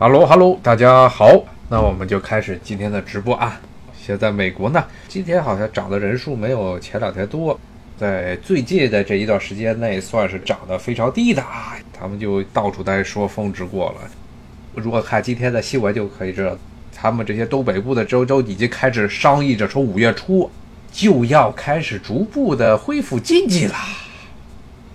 哈喽哈喽，大家好，那我们就开始今天的直播啊。现在美国呢，今天好像涨的人数没有前两天多，在最近的这一段时间内算是涨得非常低的啊。他们就到处在说峰值过了。如果看今天的新闻就可以知道，他们这些东北部的州州已经开始商议着，从五月初就要开始逐步的恢复经济了。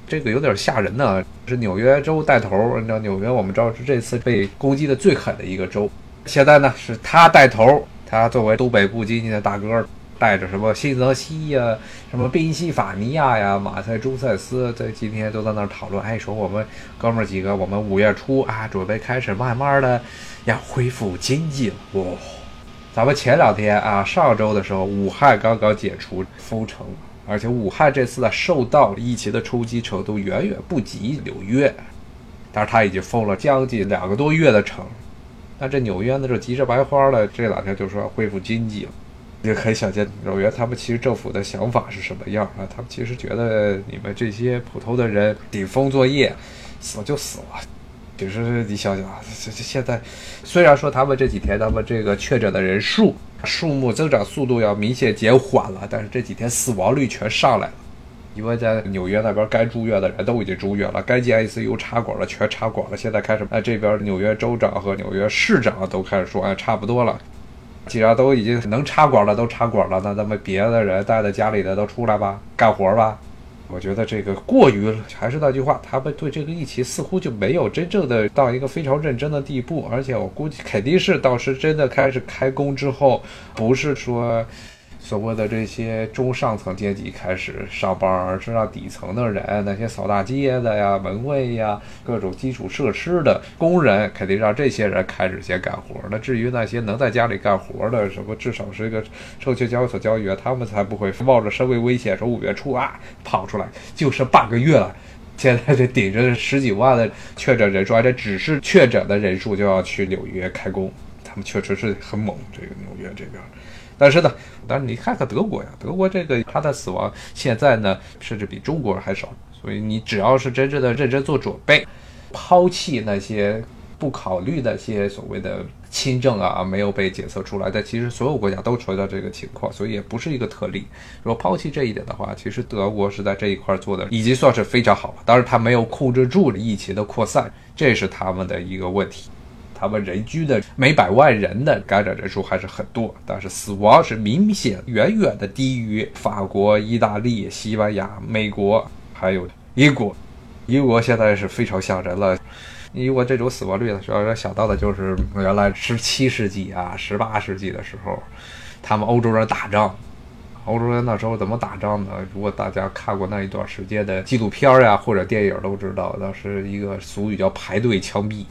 这个有点吓人呢，是纽约州带头。你知道纽约，我们知道是这次被攻击的最狠的一个州。现在呢，是他带头，他作为东北部经济的大哥，带着什么新泽西呀、什么宾夕法尼亚呀、马赛诸塞斯，在今天都在那儿讨论。哎，说我们哥们儿几个，我们五月初啊，准备开始慢慢的要恢复经济了。哇，咱们前两天啊，上周的时候，武汉刚刚解除封城。而且武汉这次呢受到疫情的冲击程度远远不及纽约，但是他已经封了将近两个多月的城。那这纽约呢，就急着白花了，这两天就说恢复经济了。也可以想见纽约他们其实政府的想法是什么样啊？他们其实觉得你们这些普通的人顶风作业，死就死了。其实你想想啊，这这现在虽然说他们这几天他们这个确诊的人数。数目增长速度要明显减缓了，但是这几天死亡率全上来了，因为在纽约那边该住院的人都已经住院了，该进 ICU 插管了全插管了，现在开始，哎，这边纽约州长和纽约市长都开始说，哎，差不多了，既然都已经能插管了，都插管了，那咱们别的人待在家里的都出来吧，干活吧。我觉得这个过于，还是那句话，他们对这个疫情似乎就没有真正的到一个非常认真的地步，而且我估计肯定是到时真的开始开工之后，不是说。所谓的这些中上层阶级开始上班，而是让底层的人，那些扫大街的呀、门卫呀、各种基础设施的工人，肯定让这些人开始先干活。那至于那些能在家里干活的，什么至少是一个证券交易所交易员，他们才不会冒着生命危险说五月初啊跑出来，就剩半个月了，现在这顶着十几万的确诊人数，而且只是确诊的人数就要去纽约开工，他们确实是很猛。这个纽约这边。但是呢，但是你看看德国呀，德国这个它的死亡现在呢，甚至比中国还少。所以你只要是真正的认真做准备，抛弃那些不考虑那些所谓的轻症啊，没有被检测出来，但其实所有国家都存在这个情况，所以也不是一个特例。如果抛弃这一点的话，其实德国是在这一块做的已经算是非常好了。当然，它没有控制住疫情的扩散，这是他们的一个问题。他们人均的每百万人的感染人数还是很多，但是死亡是明显远远的低于法国、意大利、西班牙、美国，还有英国。英国现在是非常吓人了，英国这种死亡率呢，主要想到的就是原来十七世纪啊、十八世纪的时候，他们欧洲人打仗，欧洲人那时候怎么打仗呢？如果大家看过那一段时间的纪录片呀或者电影都知道，当时一个俗语叫排队枪毙。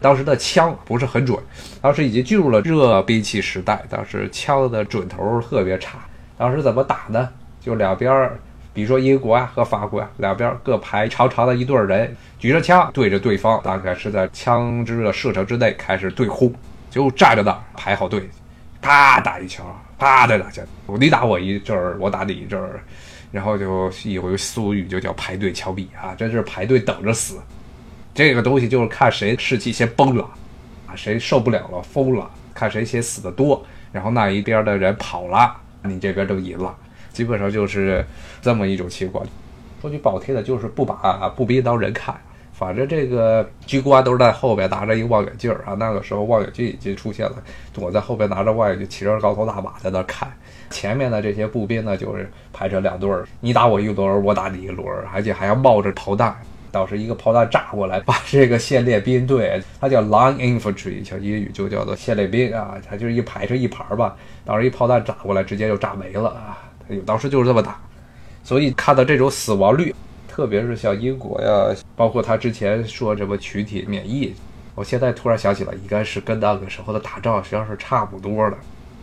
当时的枪不是很准，当时已经进入了热兵器时代，当时枪的准头特别差。当时怎么打呢？就两边，比如说英国啊和法国啊，两边各排长长的一队人，举着枪对着对方，大概是在枪支的射程之内开始对轰，就站着的排好队，啪打一枪，啪再打枪，你打我一阵儿，我打你一阵儿，然后就一回俗语就叫排队枪毙啊，真是排队等着死。这个东西就是看谁士气先崩了，啊，谁受不了了疯了，看谁先死的多，然后那一边的人跑了，你这边就赢了，基本上就是这么一种情况。说句不好听的，就是不把步兵当人看，反正这个军官都是在后边拿着一个望远镜啊，那个时候望远镜已经出现了，我在后边拿着望远镜，骑着高头大马在那看，前面的这些步兵呢，就是排成两队儿，你打我一轮，我打你一轮，而且还要冒着炮弹。倒是一个炮弹炸过来，把这个线列兵队，它叫 line infantry，像英语就叫做线列兵啊，它就是一排成一排吧。当时一炮弹炸过来，直接就炸没了啊！当时就是这么打。所以看到这种死亡率，特别是像英国呀，包括他之前说什么群体免疫，我现在突然想起来，应该是跟那个时候的打仗实际上是差不多的。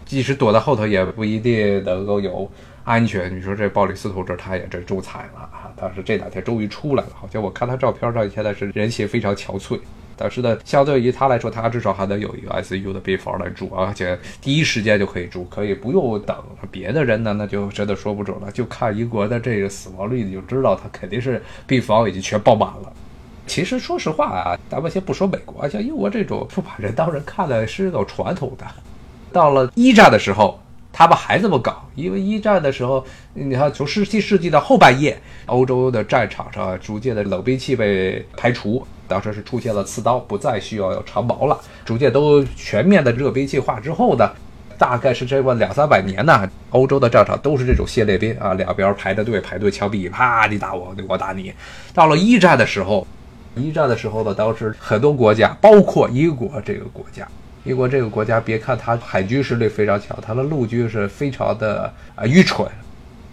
即使躲在后头，也不一定能够有。安全，你说这鲍里斯同志他也真中彩了啊！但是这两天终于出来了，好像我看他照片上现在是人形非常憔悴。但是呢，相对于他来说，他至少还能有一个 ICU 的病房来住，而且第一时间就可以住，可以不用等。别的人呢，那就真的说不准了。就看英国的这个死亡率，你就知道他肯定是病房已经全爆满了。其实说实话啊，咱们先不说美国，像英国这种不把人当人看的是有传统的。到了一战的时候，他们还这么搞，因为一战的时候，你看从十七世纪的后半叶，欧洲的战场上逐渐的冷兵器被排除，当时是出现了刺刀，不再需要长矛了，逐渐都全面的热兵器化之后呢。大概是这么两三百年呢，欧洲的战场都是这种先列兵啊，两边排着队排队枪毙，啪你打我，我打你。到了一战的时候，一战的时候呢，当时很多国家，包括英国这个国家，英国这个国家，别看它海军实力非常强，它的陆军是非常的啊愚蠢。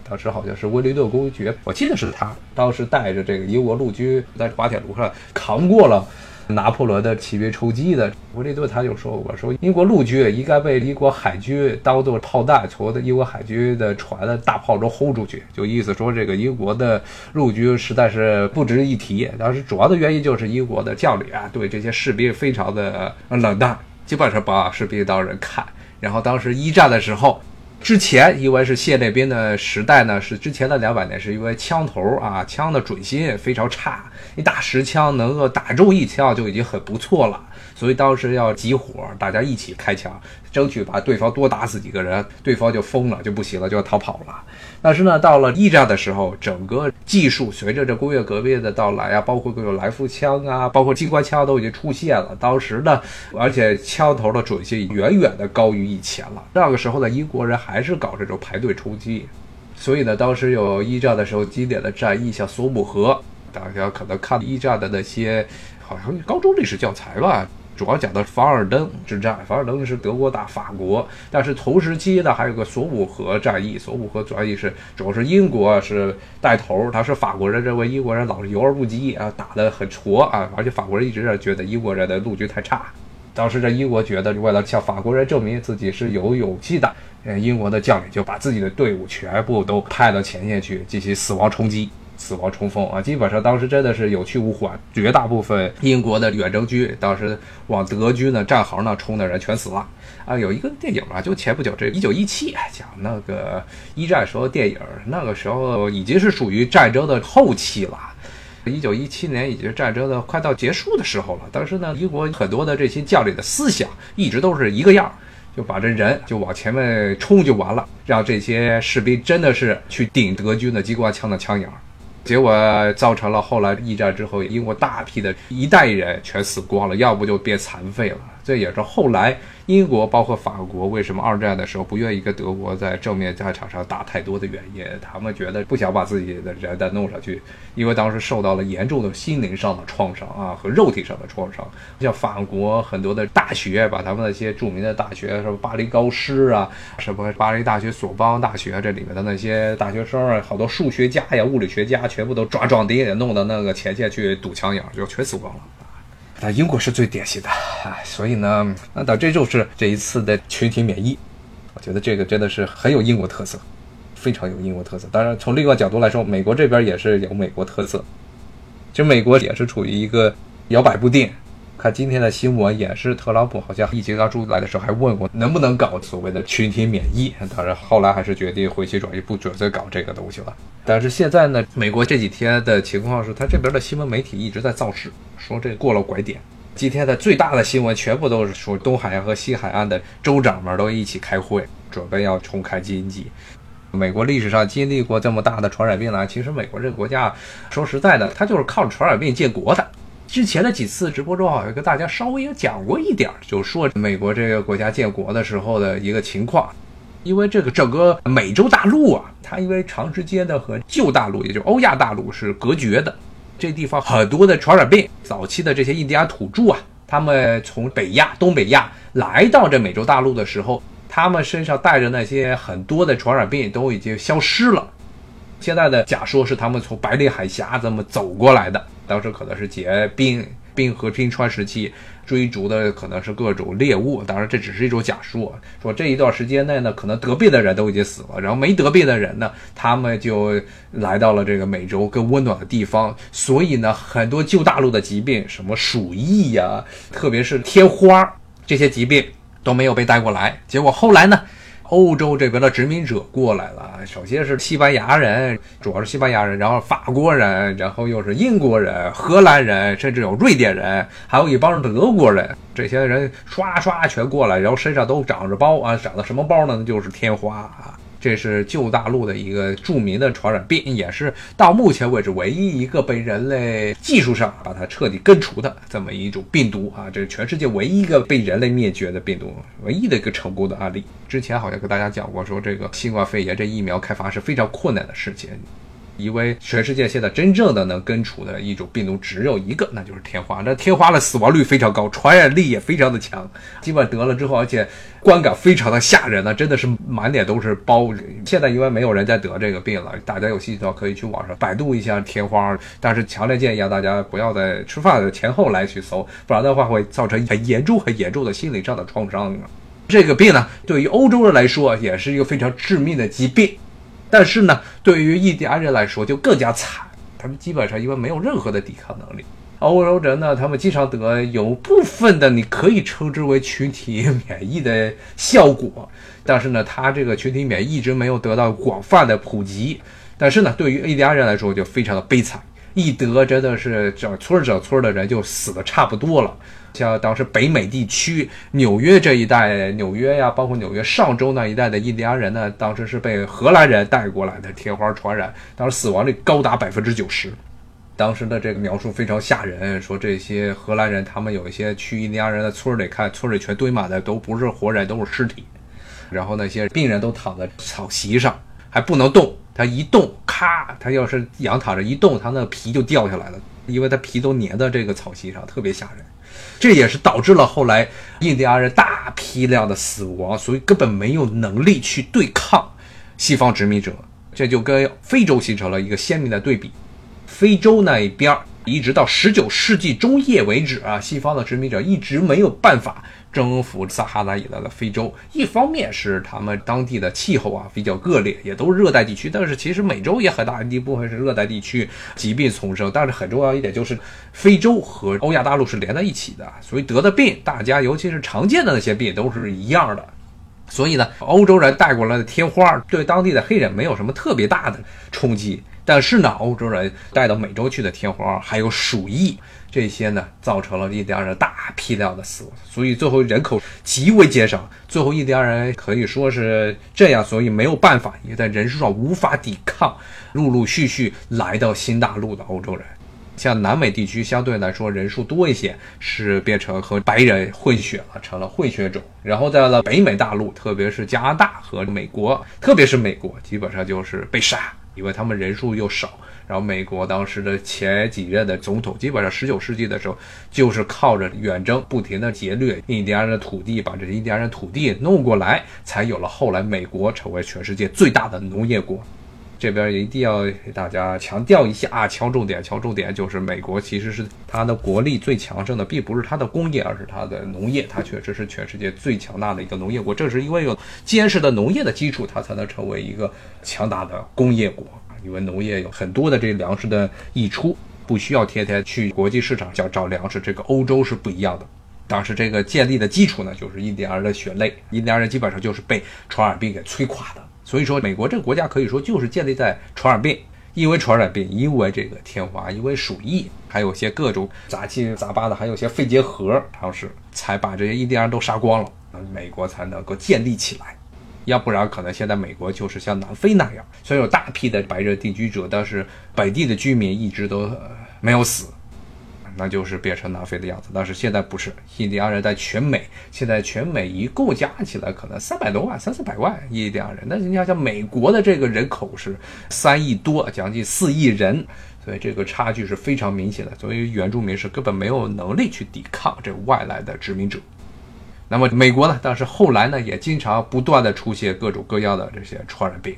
当时好像是威灵顿公爵，我记得是他，当时带着这个英国陆军在滑铁卢上扛过了。拿破仑的骑兵冲击的，威灵顿他就说过，说英国陆军应该被英国海军当做炮弹，从英国海军的船的大炮中轰出去，就意思说这个英国的陆军实在是不值一提。当时主要的原因就是英国的将领啊，对这些士兵非常的冷淡，基本上把士兵当人看。然后当时一战的时候。之前因为是现列兵的时代呢，是之前的两百年，是因为枪头啊，枪的准心非常差，你打十枪能够打中一枪就已经很不错了。所以当时要集火，大家一起开枪，争取把对方多打死几个人，对方就疯了，就不行了，就要逃跑了。但是呢，到了一战的时候，整个技术随着这工业革命的到来啊，包括各种来福枪啊，包括机关枪都已经出现了。当时呢，而且枪头的准心远远的高于以前了。那个时候呢，英国人还是搞这种排队冲击，所以呢，当时有一战的时候经典的战役，像索姆河，大家可能看一战的那些，好像高中历史教材吧。主要讲的凡尔登之战，凡尔登是德国打法国，但是同时期呢还有个索姆河战役，索姆河战役是主要是英国是带头，他是法国人认为英国人老是游而不击啊，打得很挫啊，而且法国人一直觉得英国人的陆军太差，当时这英国觉得为了向法国人证明自己是有勇气的，英国的将领就把自己的队伍全部都派到前线去进行死亡冲击。死亡冲锋啊！基本上当时真的是有去无回，绝大部分英国的远征军当时往德军的战壕那冲的人全死了啊！有一个电影啊，就前不久这一九一七讲那个一战时候电影，那个时候已经是属于战争的后期了。一九一七年已经战争的快到结束的时候了。当时呢，英国很多的这些将领的思想一直都是一个样，就把这人就往前面冲就完了，让这些士兵真的是去顶德军的机关枪的枪眼。结果造成了后来一战之后，英国大批的一代人全死光了，要不就变残废了。这也是后来。英国包括法国为什么二战的时候不愿意跟德国在正面战场上打太多的原因？他们觉得不想把自己的人再弄上去，因为当时受到了严重的心灵上的创伤啊和肉体上的创伤。像法国很多的大学，把他们那些著名的大学，什么巴黎高师啊，什么巴黎大学、索邦大学这里面的那些大学生啊，好多数学家呀、物理学家，全部都抓壮丁，弄到那个前线去堵枪眼，就全死光了。但英国是最典型的啊，所以呢，那到这就是这一次的群体免疫，我觉得这个真的是很有英国特色，非常有英国特色。当然，从另外角度来说，美国这边也是有美国特色，就美国也是处于一个摇摆不定。看今天的新闻也是，特朗普好像疫情刚出来的时候还问过能不能搞所谓的群体免疫，当然后来还是决定回心转意，不准再搞这个东西了。但是现在呢，美国这几天的情况是他这边的新闻媒体一直在造势，说这过了拐点。今天的最大的新闻全部都是说东海岸和西海岸的州长们都一起开会，准备要重开经济。美国历史上经历过这么大的传染病呢，其实美国这个国家说实在的，它就是靠传染病建国的。之前的几次直播中，好像跟大家稍微有讲过一点，就说美国这个国家建国的时候的一个情况。因为这个整个美洲大陆啊，它因为长时间的和旧大陆，也就欧亚大陆是隔绝的，这地方很多的传染病，早期的这些印第安土著啊，他们从北亚、东北亚来到这美洲大陆的时候，他们身上带着那些很多的传染病都已经消失了。现在的假说是他们从白令海峡这么走过来的，当时可能是结冰冰河冰川时期追逐的可能是各种猎物，当然这只是一种假说。说这一段时间内呢，可能得病的人都已经死了，然后没得病的人呢，他们就来到了这个美洲更温暖的地方，所以呢，很多旧大陆的疾病，什么鼠疫呀，特别是天花这些疾病都没有被带过来。结果后来呢？欧洲这边的殖民者过来了。首先是西班牙人，主要是西班牙人，然后法国人，然后又是英国人、荷兰人，甚至有瑞典人，还有一帮德国人。这些人刷刷全过来，然后身上都长着包啊，长的什么包呢？就是天花啊。这是旧大陆的一个著名的传染病，也是到目前为止唯一一个被人类技术上把它彻底根除的这么一种病毒啊！这是全世界唯一一个被人类灭绝的病毒，唯一的一个成功的案例。之前好像跟大家讲过，说这个新冠肺炎这疫苗开发是非常困难的事情。因为全世界现在真正的能根除的一种病毒只有一个，那就是天花。那天花的死亡率非常高，传染力也非常的强。基本得了之后，而且观感非常的吓人呢，真的是满脸都是包。现在因为没有人在得这个病了，大家有兴趣的话可以去网上百度一下天花。但是强烈建议啊，大家不要在吃饭的前后来去搜，不然的话会造成很严重、很严重的心理上的创伤。这个病呢，对于欧洲人来说也是一个非常致命的疾病。但是呢，对于印第安人来说就更加惨，他们基本上因为没有任何的抵抗能力。欧洲人呢，他们经常得有部分的你可以称之为群体免疫的效果，但是呢，他这个群体免疫一直没有得到广泛的普及。但是呢，对于印第安人来说就非常的悲惨，一得真的是整村整村的人就死的差不多了。像当时北美地区纽约这一带，纽约呀，包括纽约上州那一带的印第安人呢，当时是被荷兰人带过来的天花传染，当时死亡率高达百分之九十。当时的这个描述非常吓人，说这些荷兰人他们有一些去印第安人的村里看，村里全堆满的都不是活人，都是尸体，然后那些病人都躺在草席上，还不能动，它一动，咔，它要是仰躺着一动，它那皮就掉下来了，因为它皮都粘在这个草席上，特别吓人。这也是导致了后来印第安人大批量的死亡，所以根本没有能力去对抗西方殖民者，这就跟非洲形成了一个鲜明的对比。非洲那一边一直到十九世纪中叶为止啊，西方的殖民者一直没有办法。征服撒哈拉以来的非洲，一方面是他们当地的气候啊比较恶劣，也都是热带地区。但是其实美洲也很大一部分是热带地区，疾病丛生。但是很重要一点就是，非洲和欧亚大陆是连在一起的，所以得的病，大家尤其是常见的那些病都是一样的。所以呢，欧洲人带过来的天花对当地的黑人没有什么特别大的冲击。但是呢，欧洲人带到美洲去的天花还有鼠疫。这些呢，造成了印第安人大批量的死亡，所以最后人口极为减少。最后印第安人可以说是这样，所以没有办法，也在人数上无法抵抗，陆陆续续来到新大陆的欧洲人。像南美地区相对来说人数多一些，是变成和白人混血了，成了混血种。然后在了北美大陆，特别是加拿大和美国，特别是美国，基本上就是被杀，因为他们人数又少。然后，美国当时的前几任的总统，基本上十九世纪的时候，就是靠着远征，不停的劫掠印第安人的土地，把这些印第安人土地弄过来，才有了后来美国成为全世界最大的农业国。这边一定要给大家强调一下啊，敲重点，敲重点，就是美国其实是它的国力最强盛的，并不是它的工业，而是它的农业，它确实是全世界最强大的一个农业国。正是因为有坚实的农业的基础，它才能成为一个强大的工业国。因为农业有很多的这粮食的溢出，不需要天天去国际市场找找粮食。这个欧洲是不一样的。当时这个建立的基础呢，就是印第安人的血泪。印第安人基本上就是被传染病给摧垮的。所以说，美国这个国家可以说就是建立在传染病，因为传染病，因为这个天花，因为鼠疫，还有些各种杂七杂八的，还有些肺结核，当时才把这些印第安人都杀光了，美国才能够建立起来。要不然，可能现在美国就是像南非那样，虽然有大批的白人定居者，但是本地的居民一直都没有死，那就是变成南非的样子。但是现在不是，印第安人在全美，现在全美一共加起来可能三百多万、三四百万印第安人。那你想想，美国的这个人口是三亿多，将近四亿人，所以这个差距是非常明显的。所以原住民是根本没有能力去抵抗这外来的殖民者。那么美国呢？但是后来呢，也经常不断的出现各种各样的这些传染病。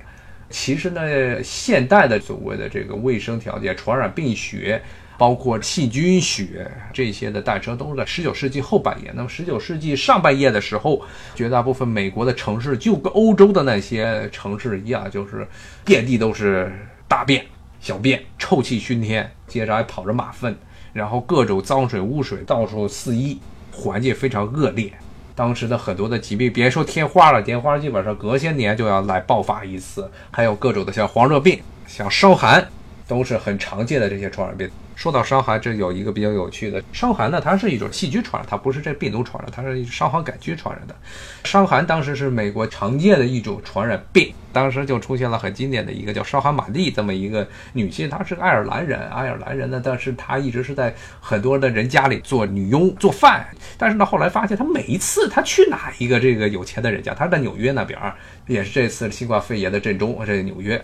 其实呢，现代的所谓的这个卫生条件、传染病学，包括细菌学这些的诞生，都是在十九世纪后半叶。那么十九世纪上半叶的时候，绝大部分美国的城市就跟欧洲的那些城市一样，就是遍地都是大便、小便，臭气熏天，接着还跑着马粪，然后各种脏水污水到处肆意，环境非常恶劣。当时的很多的疾病，别说天花了，天花基本上隔些年就要来爆发一次，还有各种的像黄热病、像伤寒，都是很常见的这些传染病。说到伤寒，这有一个比较有趣的，伤寒呢，它是一种细菌传染，它不是这病毒传染，它是伤寒杆菌传染的。伤寒当时是美国常见的一种传染病，当时就出现了很经典的一个叫伤寒玛丽这么一个女性，她是个爱尔兰人，爱尔兰人呢，但是她一直是在很多的人家里做女佣做饭，但是呢，后来发现她每一次她去哪一个这个有钱的人家，她在纽约那边，也是这次新冠肺炎的震中，这个纽约。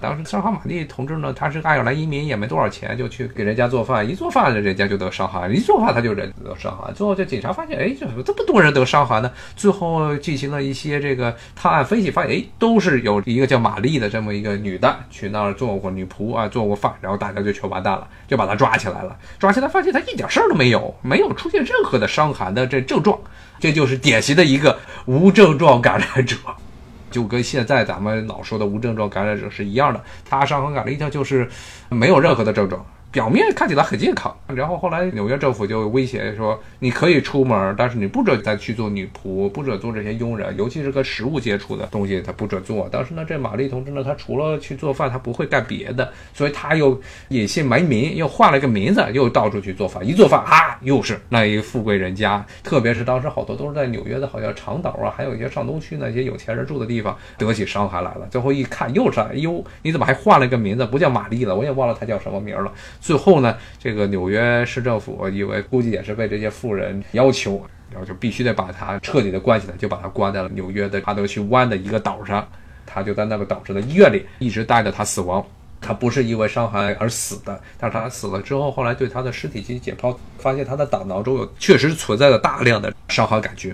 当时伤寒玛丽同志呢，他是爱尔兰移民，也没多少钱，就去给人家做饭。一做饭，人家就得伤寒；一做饭，他就人得伤寒。最后，这警察发现，哎，怎么这么多人得伤寒呢？最后进行了一些这个探案分析，发现，哎，都是有一个叫玛丽的这么一个女的去那儿做过女仆啊，做过饭，然后大家就全完蛋了，就把她抓起来了。抓起来发现她一点事儿都没有，没有出现任何的伤寒的这症状，这就是典型的一个无症状感染者。就跟现在咱们老说的无症状感染者是一样的，他伤风感染一条就是没有任何的症状。表面看起来很健康，然后后来纽约政府就威胁说，你可以出门，但是你不准再去做女仆，不准做这些佣人，尤其是跟食物接触的东西，他不准做。当时呢，这玛丽同志呢，他除了去做饭，他不会干别的，所以他又隐姓埋名，又换了个名字，又到处去做饭。一做饭啊，又是那一富贵人家，特别是当时好多都是在纽约的，好像长岛啊，还有一些上东区那些有钱人住的地方，得起伤寒来了。最后一看，又是哎呦，你怎么还换了个名字？不叫玛丽了，我也忘了他叫什么名了。最后呢，这个纽约市政府以为估计也是被这些富人要求，然后就必须得把他彻底的关起来，就把他关在了纽约的哈德逊湾的一个岛上。他就在那个岛上的医院里一直待着，他死亡。他不是因为伤寒而死的，但是他死了之后，后来对他的尸体进行解剖，发现他的胆囊中有确实存在着大量的伤寒杆菌，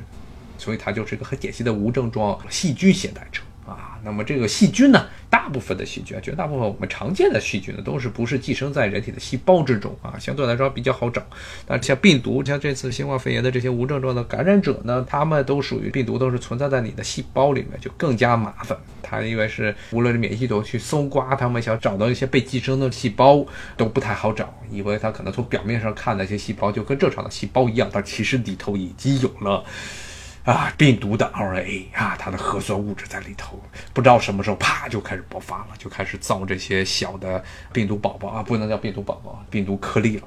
所以他就是一个很典型的无症状细菌携带者。啊，那么这个细菌呢，大部分的细菌，绝大部分我们常见的细菌呢，都是不是寄生在人体的细胞之中啊，相对来说比较好找。但像病毒，像这次新冠肺炎的这些无症状的感染者呢，他们都属于病毒，都是存在在你的细胞里面，就更加麻烦。它因为是无论是免疫系统去搜刮，他们想找到一些被寄生的细胞都不太好找，因为它可能从表面上看那些细胞就跟正常的细胞一样，但其实里头已经有了。啊，病毒的 RNA 啊，它的核酸物质在里头，不知道什么时候啪就开始爆发了，就开始造这些小的病毒宝宝啊，不能叫病毒宝宝，病毒颗粒了。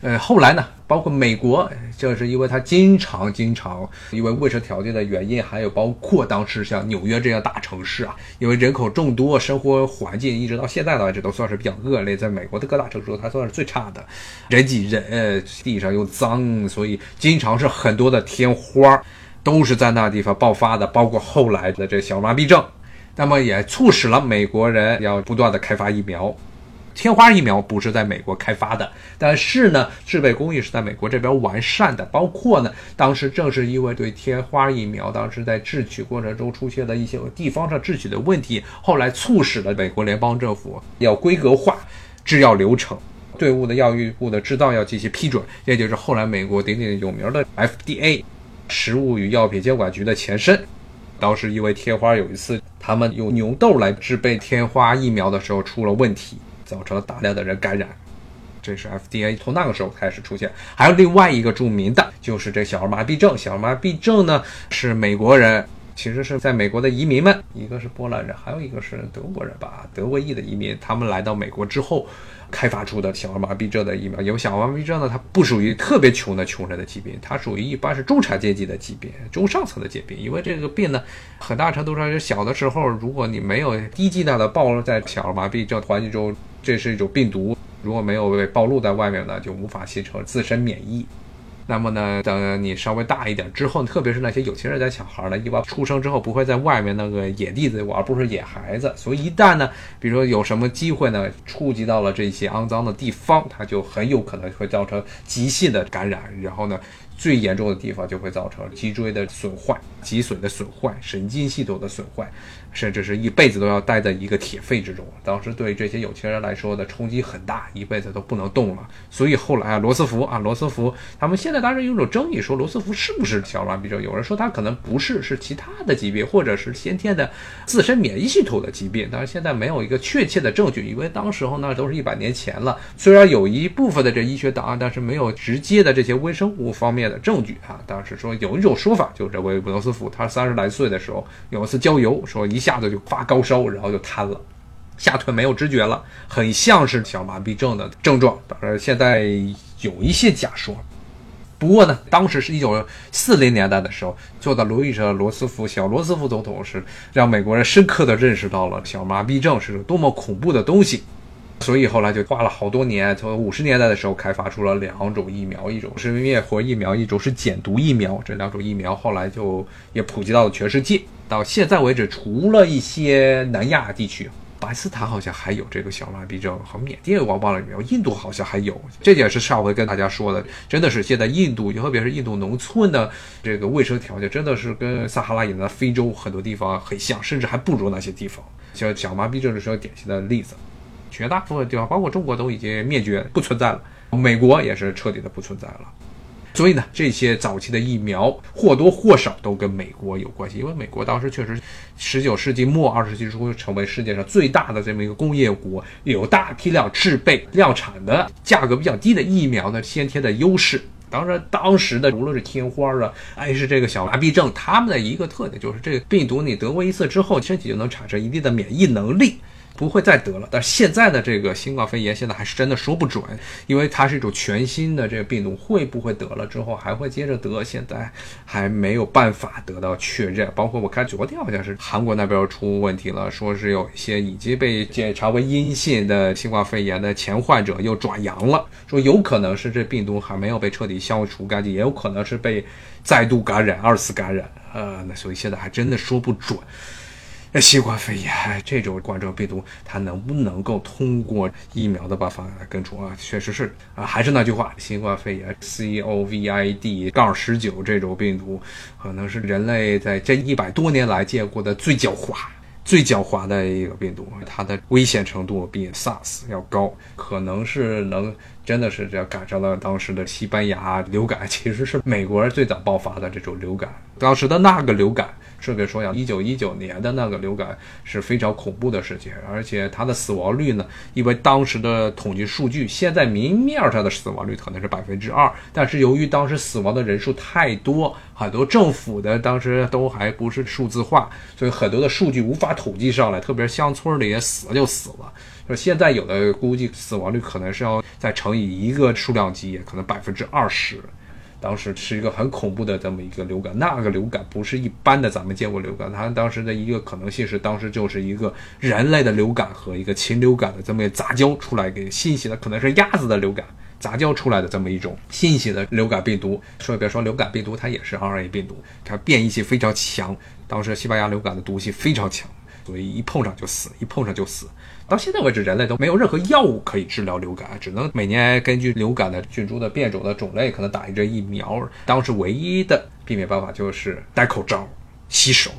呃，后来呢，包括美国，就是因为它经常经常因为卫生条件的原因，还有包括当时像纽约这样大城市啊，因为人口众多，生活环境一直到现在为止都算是比较恶劣，在美国的各大城市它算是最差的，人挤人，呃地上又脏，所以经常是很多的天花。都是在那地方爆发的，包括后来的这小麻痹症，那么也促使了美国人要不断的开发疫苗。天花疫苗不是在美国开发的，但是呢，制备工艺是在美国这边完善的。包括呢，当时正是因为对天花疫苗当时在制取过程中出现的一些地方上制取的问题，后来促使了美国联邦政府要规格化制药流程，队伍的药物部的制造要进行批准，也就是后来美国鼎鼎有名的 FDA。食物与药品监管局的前身，当时因为天花有一次，他们用牛痘来制备天花疫苗的时候出了问题，造成了大量的人感染。这是 FDA 从那个时候开始出现。还有另外一个著名的，就是这小儿麻痹症。小儿麻痹症呢，是美国人，其实是在美国的移民们，一个是波兰人，还有一个是德国人吧，德国裔的移民，他们来到美国之后。开发出的小儿麻痹症的疫苗，因为小儿麻痹症呢，它不属于特别穷的穷人的疾病，它属于一般是中产阶级的疾病，中上层的疾病。因为这个病呢，很大程度上是小的时候，如果你没有低剂量的暴露在小儿麻痹症环境中，这是一种病毒，如果没有被暴露在外面呢，就无法形成自身免疫。那么呢，等你稍微大一点之后，特别是那些有钱人家小孩呢，一般出生之后不会在外面那个野地子玩，不是野孩子，所以一旦呢，比如说有什么机会呢，触及到了这些肮脏的地方，它就很有可能会造成急性的感染，然后呢。最严重的地方就会造成脊椎的损坏、脊髓的损坏、神经系统的损坏，甚至是一辈子都要待在一个铁肺之中。当时对这些有钱人来说的冲击很大，一辈子都不能动了。所以后来啊，罗斯福啊，罗斯福他们现在当然有种争议，说罗斯福是不是小儿麻痹症？有人说他可能不是，是其他的疾病，或者是先天的自身免疫系统的疾病。但是现在没有一个确切的证据，因为当时候那都是一百年前了。虽然有一部分的这医学档案，但是没有直接的这些微生物方面。的证据啊。当时说有一种说法，就是这位罗斯福，他三十来岁的时候有一次郊游，说一下子就发高烧，然后就瘫了，下腿没有知觉了，很像是小麻痹症的症状。当然现在有一些假说。不过呢，当时是一九四零年代的时候，做的路易斯·罗斯福小罗斯福总统是让美国人深刻的认识到了小麻痹症是多么恐怖的东西，所以后来就花了好多年，从五十年代的时候开发出了两种疫苗，一种是灭活疫苗，一种是减毒疫苗。这两种疫苗后来就也普及到了全世界。到现在为止，除了一些南亚地区。巴基斯坦好像还有这个小麻痹症，和缅甸我忘了有没有，印度好像还有。这也是上回跟大家说的，真的是现在印度，特别是印度农村的这个卫生条件，真的是跟撒哈拉以南非洲很多地方很像，甚至还不如那些地方。像小麻痹症就是个典型的例子，绝大部分地方，包括中国都已经灭绝不存在了，美国也是彻底的不存在了。所以呢，这些早期的疫苗或多或少都跟美国有关系，因为美国当时确实，十九世纪末二十世纪初成为世界上最大的这么一个工业国，有大批量制备、量产的、价格比较低的疫苗的先天的优势。当然，当时的无论是天花啊，还是这个小麻痹症，他们的一个特点就是这个病毒你得过一次之后，身体就能产生一定的免疫能力。不会再得了，但是现在的这个新冠肺炎现在还是真的说不准，因为它是一种全新的这个病毒，会不会得了之后还会接着得，现在还没有办法得到确认。包括我看昨天好像是韩国那边出问题了，说是有一些已经被检查为阴性的新冠肺炎的前患者又转阳了，说有可能是这病毒还没有被彻底消除干净，也有可能是被再度感染、二次感染，呃，那所以现在还真的说不准。新冠肺炎这种冠状病毒，它能不能够通过疫苗的办法来根除啊？确实是啊，还是那句话，新冠肺炎 COVID- 杠十九这种病毒，可能是人类在这一百多年来见过的最狡猾、最狡猾的一个病毒。它的危险程度比 SARS 要高，可能是能真的是这赶上了当时的西班牙流感，其实是美国人最早爆发的这种流感。当时的那个流感。顺便说呀，一九一九年的那个流感是非常恐怖的事情，而且它的死亡率呢，因为当时的统计数据，现在明面上的死亡率可能是百分之二，但是由于当时死亡的人数太多，很多政府的当时都还不是数字化，所以很多的数据无法统计上来，特别是乡村里也死了就死了。说现在有的估计死亡率可能是要再乘以一个数量级，可能百分之二十。当时是一个很恐怖的这么一个流感，那个流感不是一般的咱们见过流感，它当时的一个可能性是当时就是一个人类的流感和一个禽流感的这么一个杂交出来给新型的，可能是鸭子的流感杂交出来的这么一种新型的流感病毒。说别说流感病毒，它也是 RNA 病毒，它变异性非常强，当时西班牙流感的毒性非常强。所以一碰上就死，一碰上就死。到现在为止，人类都没有任何药物可以治疗流感，只能每年根据流感的菌株的变种的种类，可能打一针疫苗。当时唯一的避免办法就是戴口罩、洗手。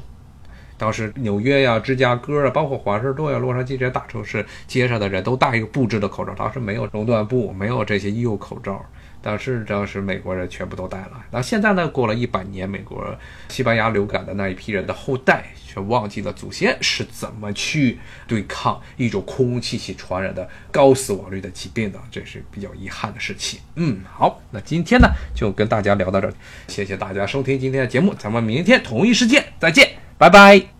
当时纽约呀、芝加哥啊，包括华盛顿呀、洛杉矶这些大城市，街上的人都戴一个布制的口罩。当时没有熔断布，没有这些医用口罩。但是当时美国人全部都带了。那现在呢？过了一百年，美国西班牙流感的那一批人的后代却忘记了祖先是怎么去对抗一种空气系传染的高死亡率的疾病的，这是比较遗憾的事情。嗯，好，那今天呢就跟大家聊到这儿，谢谢大家收听今天的节目，咱们明天同一时间再见，拜拜。